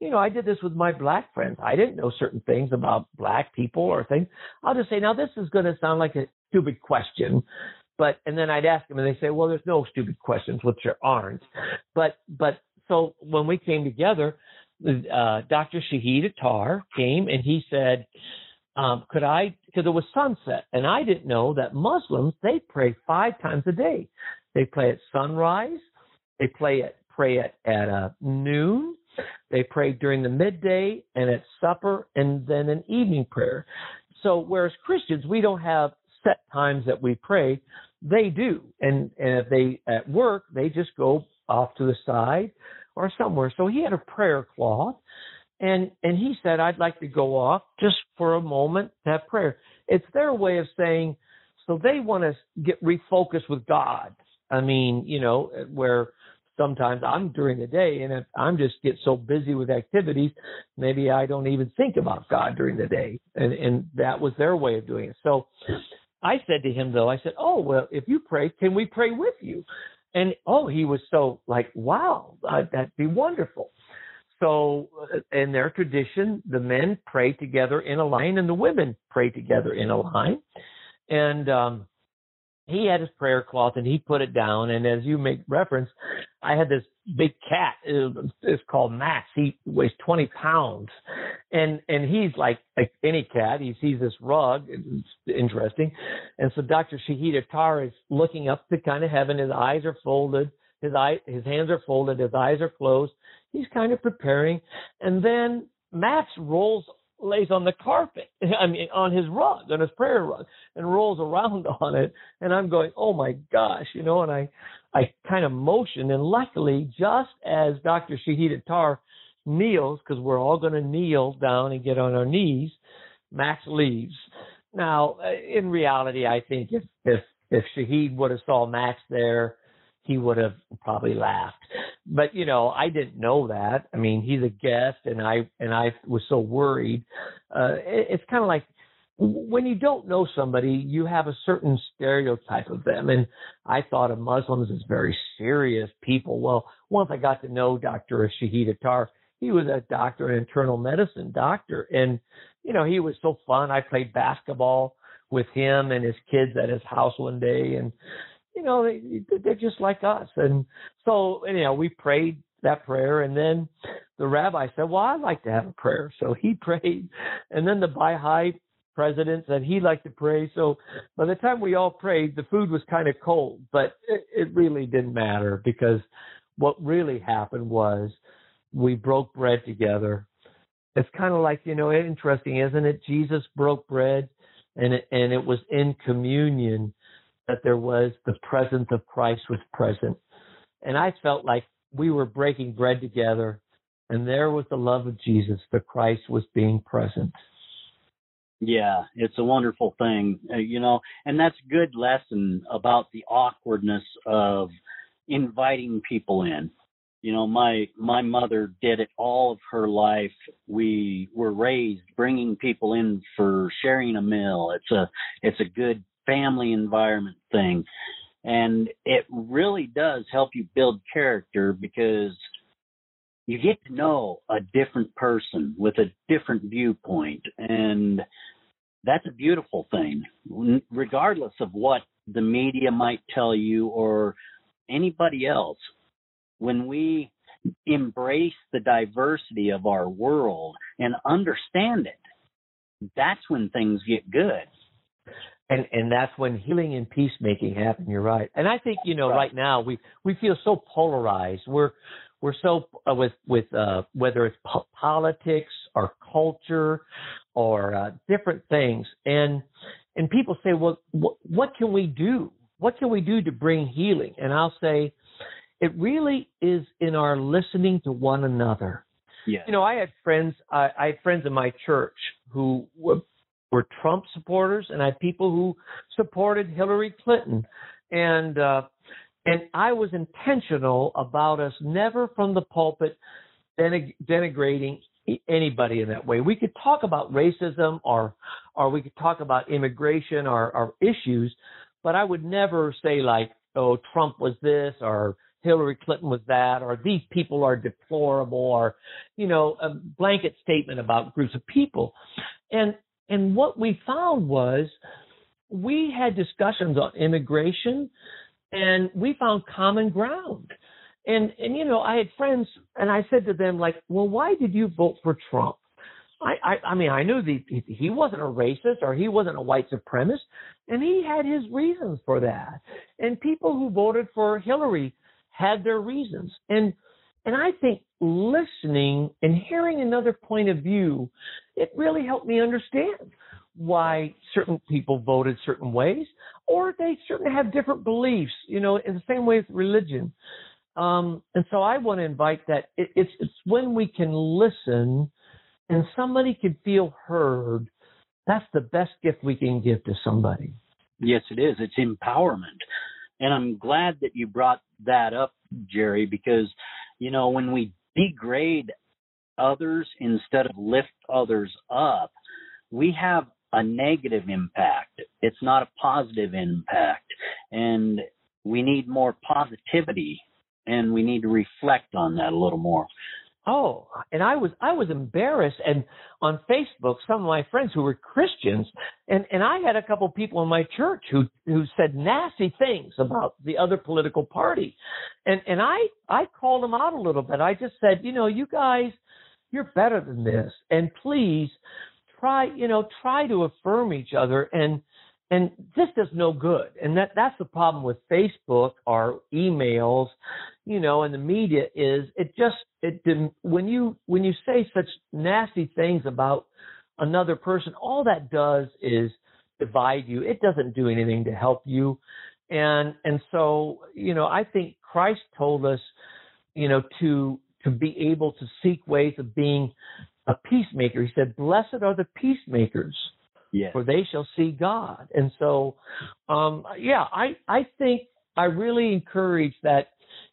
you know, I did this with my black friends. I didn't know certain things about black people or things. I'll just say, now this is going to sound like a stupid question, but and then I'd ask them, and they say, well, there's no stupid questions, which there aren't. But but so when we came together, uh, Dr. Shahid Attar came and he said, um, could I, because it was sunset, and I didn't know that Muslims, they pray five times a day. They pray at sunrise, they pray at, pray at, at uh, noon, they pray during the midday and at supper, and then an evening prayer. So, whereas Christians, we don't have set times that we pray, they do. And, and if they at work, they just go off to the side or somewhere. So he had a prayer cloth and and he said i'd like to go off just for a moment to have prayer it's their way of saying so they want to get refocused with god i mean you know where sometimes i'm during the day and i'm just get so busy with activities maybe i don't even think about god during the day. And and that was their way of doing it. So i said to him though i said oh well if you pray can we pray with you? And oh he was so like wow that'd be wonderful. So, uh, in their tradition, the men pray together in a line and the women pray together in a line. And um, he had his prayer cloth and he put it down. And as you make reference, I had this big cat. It's called Max. He weighs 20 pounds, and and he's like, like any cat. He sees this rug. It's interesting, and so Dr. Shahid Attar is looking up to kind of heaven. His eyes are folded. His eye, his hands are folded. His eyes are closed he's kind of preparing. And then Max rolls, lays on the carpet, I mean, on his rug, on his prayer rug, and rolls around on it. And I'm going, oh my gosh, you know, and I, I kind of motion. And luckily, just as Dr. Shahid Attar kneels, because we're all going to kneel down and get on our knees, Max leaves. Now, uh, in reality, I think if, if, if Shahid would have saw Max there, he would have probably laughed. But you know, I didn't know that. I mean, he's a guest, and I and I was so worried. Uh, it, it's kind of like when you don't know somebody, you have a certain stereotype of them. And I thought of Muslims as very serious people. Well, once I got to know Dr. Shahid Attar, he was a doctor, an internal medicine doctor. And, you know, he was so fun. I played basketball with him and his kids at his house one day. And you know, they, they're just like us. And so, anyhow, we prayed that prayer, and then the rabbi said, "Well, I'd like to have a prayer." So he prayed, and then the Baha'i president said he'd like to pray. So by the time we all prayed, the food was kind of cold, but it, it really didn't matter because what really happened was we broke bread together. It's kind of like you know, interesting, isn't it? Jesus broke bread, and it, and it was in communion that there was the presence of Christ was present. And I felt like we were breaking bread together, and there was the love of Jesus, the Christ was being present. Yeah, it's a wonderful thing, uh, you know, and that's a good lesson about the awkwardness of inviting people in. You know, my my mother did it all of her life. We were raised bringing people in for sharing a meal. It's a it's a good family environment thing. And it really does help you build character because you get to know a different person with a different viewpoint. And that's a beautiful thing, regardless of what the media might tell you or anybody else. When we embrace the diversity of our world and understand it, that's when things get good and and that's when healing and peacemaking happen you're right. And i think you know right, now we we feel so polarized. We're we're so uh, with with uh whether it's po- politics or culture or uh, different things. And and people say well wh- what can we do? What can we do to bring healing? And i'll say it really is in our listening to one another. Yeah. You know, I had friends. I, I had friends in my church who were were Trump supporters, and I had people who supported Hillary Clinton, and uh, and I was intentional about us never from the pulpit denig- denigrating anybody in that way. We could talk about racism, or or we could talk about immigration, or, or issues, but I would never say like, oh, Trump was this, or Hillary Clinton was that, or these people are deplorable, or, you know, a blanket statement about groups of people. And and what we found was we had discussions on immigration and we found common ground. And and you know, I had friends and I said to them like, "Well, why did you vote for Trump?" I, I, I mean, I knew the, he wasn't a racist or he wasn't a white supremacist, and he had his reasons for that. And people who voted for Hillary had their reasons. And and I think listening and hearing another point of view, it really helped me understand why certain people voted certain ways, or they certainly have different beliefs. You know, in the same way with religion. Um, and so I want to invite that it, it's it's when we can listen and somebody can feel heard. That's the best gift we can give to somebody. Yes, it is. It's empowerment. And I'm glad that you brought that up, Jerry, because, you know, when we degrade others instead of lift others up, we have a negative impact. It's not a positive impact. And we need more positivity and we need to reflect on that a little more. Oh, and I was I was embarrassed and on Facebook some of my friends who were Christians and and I had a couple people in my church who who said nasty things about the other political party. And and I I called them out a little bit. I just said, "You know, you guys you're better than this and please try, you know, try to affirm each other and and this does no good. And that that's the problem with Facebook or emails, you know, and the media is it just it didn't when you when you say such nasty things about another person, all that does is divide you. It doesn't do anything to help you. And and so, you know, I think Christ told us, you know, to to be able to seek ways of being a peacemaker. He said, Blessed are the peacemakers yes. for they shall see God. And so, um, yeah, I, I think I really encourage that,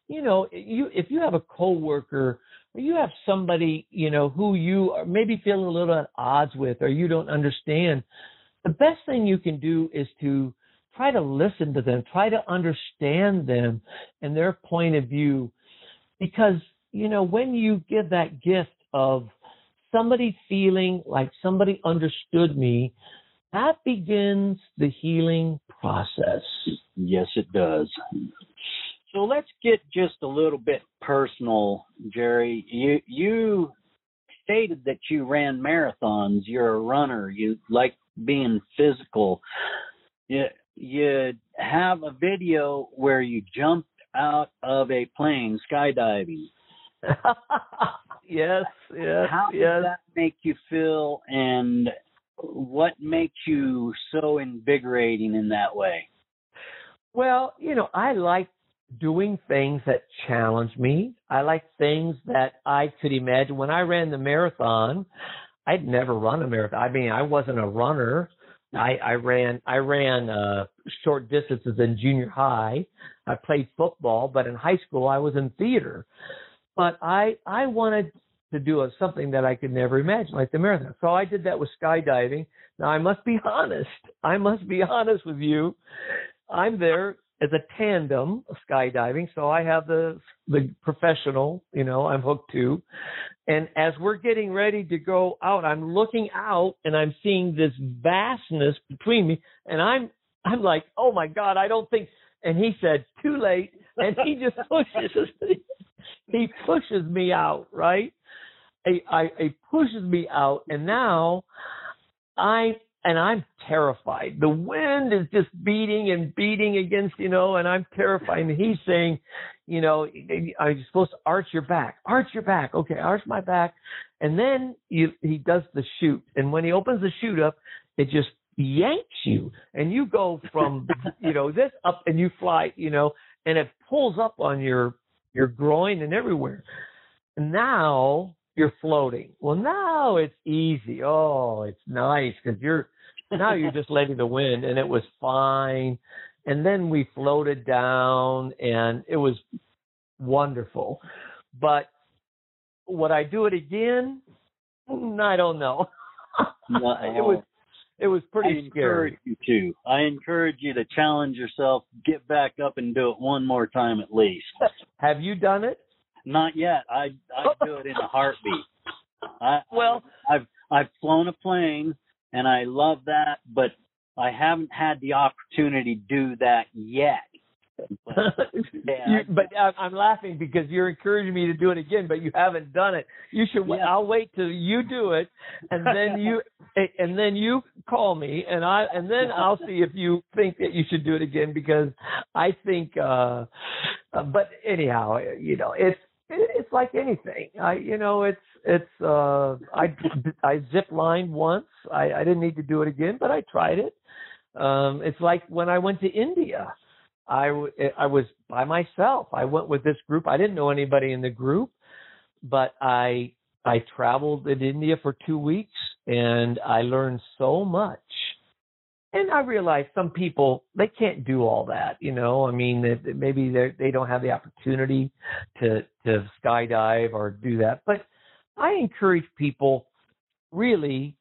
you know, you, if you have a coworker or you have somebody, you know, who you are maybe feeling a little at odds with or you don't understand, the best thing you can do is to try to listen to them, try to understand them and their point of view. Because, you know, when you give that gift of somebody feeling like somebody understood me, that begins the healing process. Yes, it does. So let's get just a little bit personal, Jerry. You you stated that you ran marathons. You're a runner. You like being physical. You you have a video where you jumped out of a plane skydiving. yes, yes. How yes. does that make you feel, and what makes you so invigorating in that way? Well, you know, I like doing things that challenge me. I like things that I could imagine. When I ran the marathon, I'd never run a marathon. I mean, I wasn't a runner. I, I ran I ran uh short distances in junior high. I played football, but in high school I was in theater but I I wanted to do a, something that I could never imagine, like the marathon. So I did that with skydiving. Now I must be honest. I must be honest with you. I'm there as a tandem skydiving, so I have the the professional, you know, I'm hooked to. And as we're getting ready to go out, I'm looking out and I'm seeing this vastness between me, and I'm I'm like, oh my god, I don't think. And he said, too late, and he just pushes he pushes me out, right? He, I, he pushes me out, and now I and I'm terrified. The wind is just beating and beating against, you know, and I'm terrified. And he's saying, you know, are you supposed to arch your back? Arch your back. Okay, arch my back. And then you, he does the chute. And when he opens the chute up, it just yanks you. And you go from, you know, this up and you fly, you know, and it pulls up on your your groin and everywhere. And now you're floating. Well, now it's easy. Oh, it's nice because you're now you're just letting the wind, and it was fine. And then we floated down, and it was wonderful. But would I do it again? Mm, I don't know. No, it was it was pretty I scary. encourage you to. I encourage you to challenge yourself, get back up and do it one more time at least. Have you done it? Not yet. I I do it in a heartbeat. I, Well, I've I've flown a plane and I love that, but I haven't had the opportunity to do that yet. yeah, you, but I'm laughing because you're encouraging me to do it again, but you haven't done it. You should. Yeah. I'll wait till you do it, and then you and then you call me, and I and then I'll see if you think that you should do it again because I think. uh But anyhow, you know, it's it's like anything. I you know, it's it's. uh I I zip lined once. I I didn't need to do it again, but I tried it. Um It's like when I went to India I, I was by myself. I went with this group. I didn't know anybody in the group, but I I traveled in India for two weeks and I learned so much. And I realized some people they can't do all that, you know. I mean, that maybe they they don't have the opportunity to to skydive or do that. But I encourage people really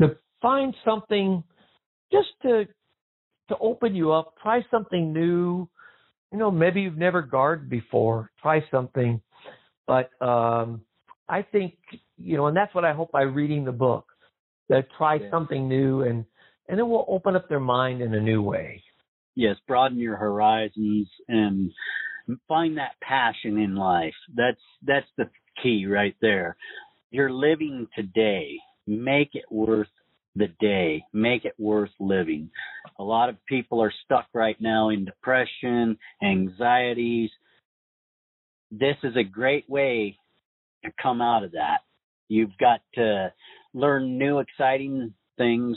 to find something just to to open you up. Try something new. You know, maybe you've never gardened before. Try something. But um, I think you know, and that's what I hope by reading the book. That try yeah. something new, and and it will open up their mind in a new way. Yes, broaden your horizons and find that passion in life. That's that's the key right there. You're living today. Make it worth the day, make it worth living. A lot of people are stuck right now in depression, anxieties. This is a great way to come out of that. You've got to learn new, exciting things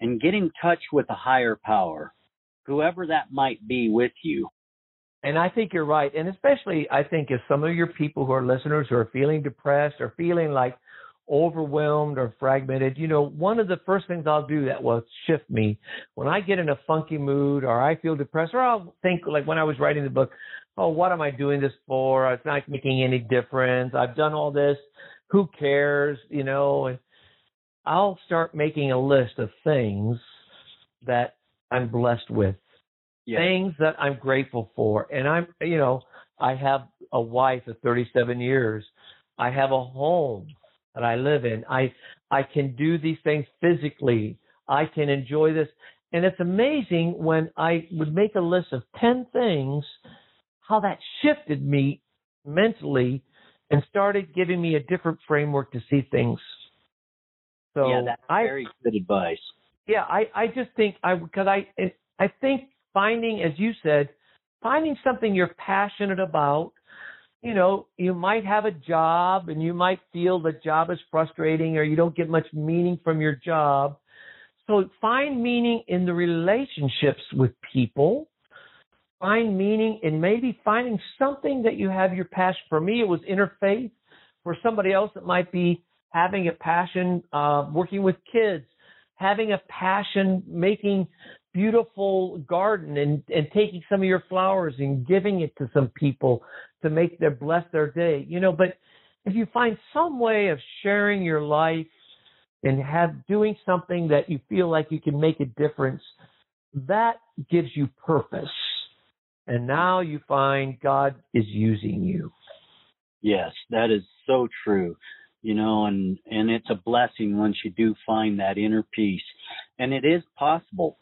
and get in touch with a higher power, whoever that might be with you. And I think you're right. And especially, I think, if some of your people who are listeners who are feeling depressed or feeling like overwhelmed or fragmented, you know, one of the first things I'll do that will shift me when I get in a funky mood or I feel depressed, or I'll think like when I was writing the book, oh, what am I doing this for? It's not making any difference. I've done all this. Who cares? You know, and I'll start making a list of things that I'm blessed with, yeah. things that I'm grateful for. And I'm, you know, I have a wife of 37 years. I have a home that I live in. I I can do these things physically. I can enjoy this. And it's amazing when I would make a list of 10 things, how that shifted me mentally and started giving me a different framework to see things. So yeah, that's I, very good advice. Yeah, I, I just think I because I I think finding, as you said, finding something you're passionate about you know, you might have a job and you might feel the job is frustrating or you don't get much meaning from your job. So find meaning in the relationships with people. Find meaning in maybe finding something that you have your passion. For me, it was interfaith. For somebody else, it might be having a passion uh, working with kids, having a passion making beautiful garden and, and taking some of your flowers and giving it to some people to make their bless their day. You know, but if you find some way of sharing your life and have doing something that you feel like you can make a difference, that gives you purpose. And now you find God is using you. Yes, that is so true. You know, and and it's a blessing once you do find that inner peace. And it is possible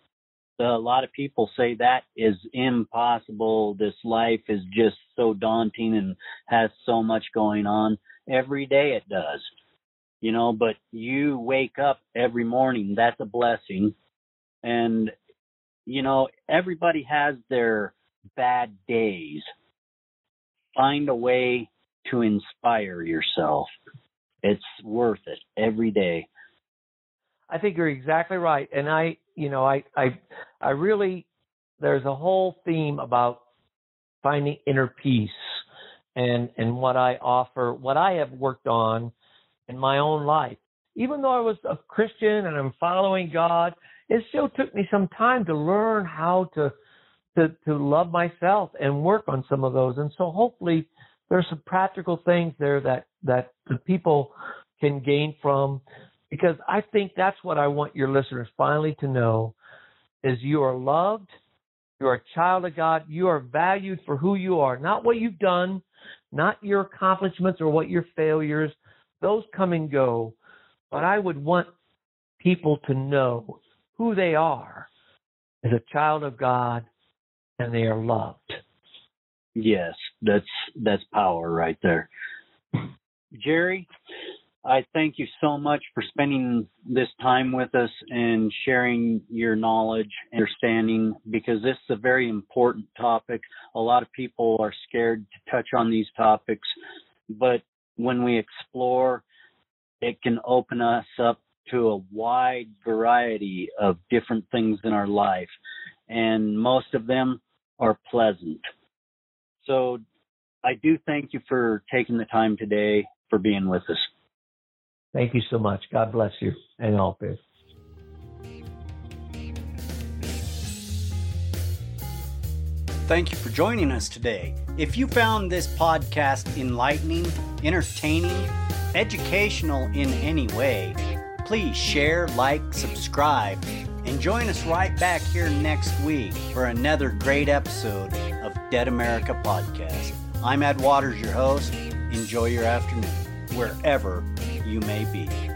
a lot of people say that is impossible. This life is just so daunting and has so much going on. Every day it does, you know, but you wake up every morning. That's a blessing. And, you know, everybody has their bad days. Find a way to inspire yourself. It's worth it every day. I think you're exactly right. And I, you know, I, I, I really, there's a whole theme about finding inner peace and, and what I offer, what I have worked on in my own life. Even though I was a Christian and I'm following God, it still took me some time to learn how to, to, to love myself and work on some of those. And so hopefully there's some practical things there that, that the people can gain from because I think that's what I want your listeners finally to know is you are loved, you are a child of God, you are valued for who you are, not what you've done, not your accomplishments or what your failures, those come and go. But I would want people to know who they are as a child of God and they are loved. Yes, that's that's power right there. Jerry, I thank you so much for spending this time with us and sharing your knowledge and understanding because this is a very important topic. A lot of people are scared to touch on these topics, but when we explore, it can open us up to a wide variety of different things in our life, and most of them are pleasant. So I do thank you for taking the time today for being with us. Thank you so much. God bless you and all this. Thank you for joining us today. If you found this podcast enlightening, entertaining, educational in any way, please share, like, subscribe, and join us right back here next week for another great episode of Dead America Podcast. I'm Ed Waters, your host. Enjoy your afternoon, wherever you may be.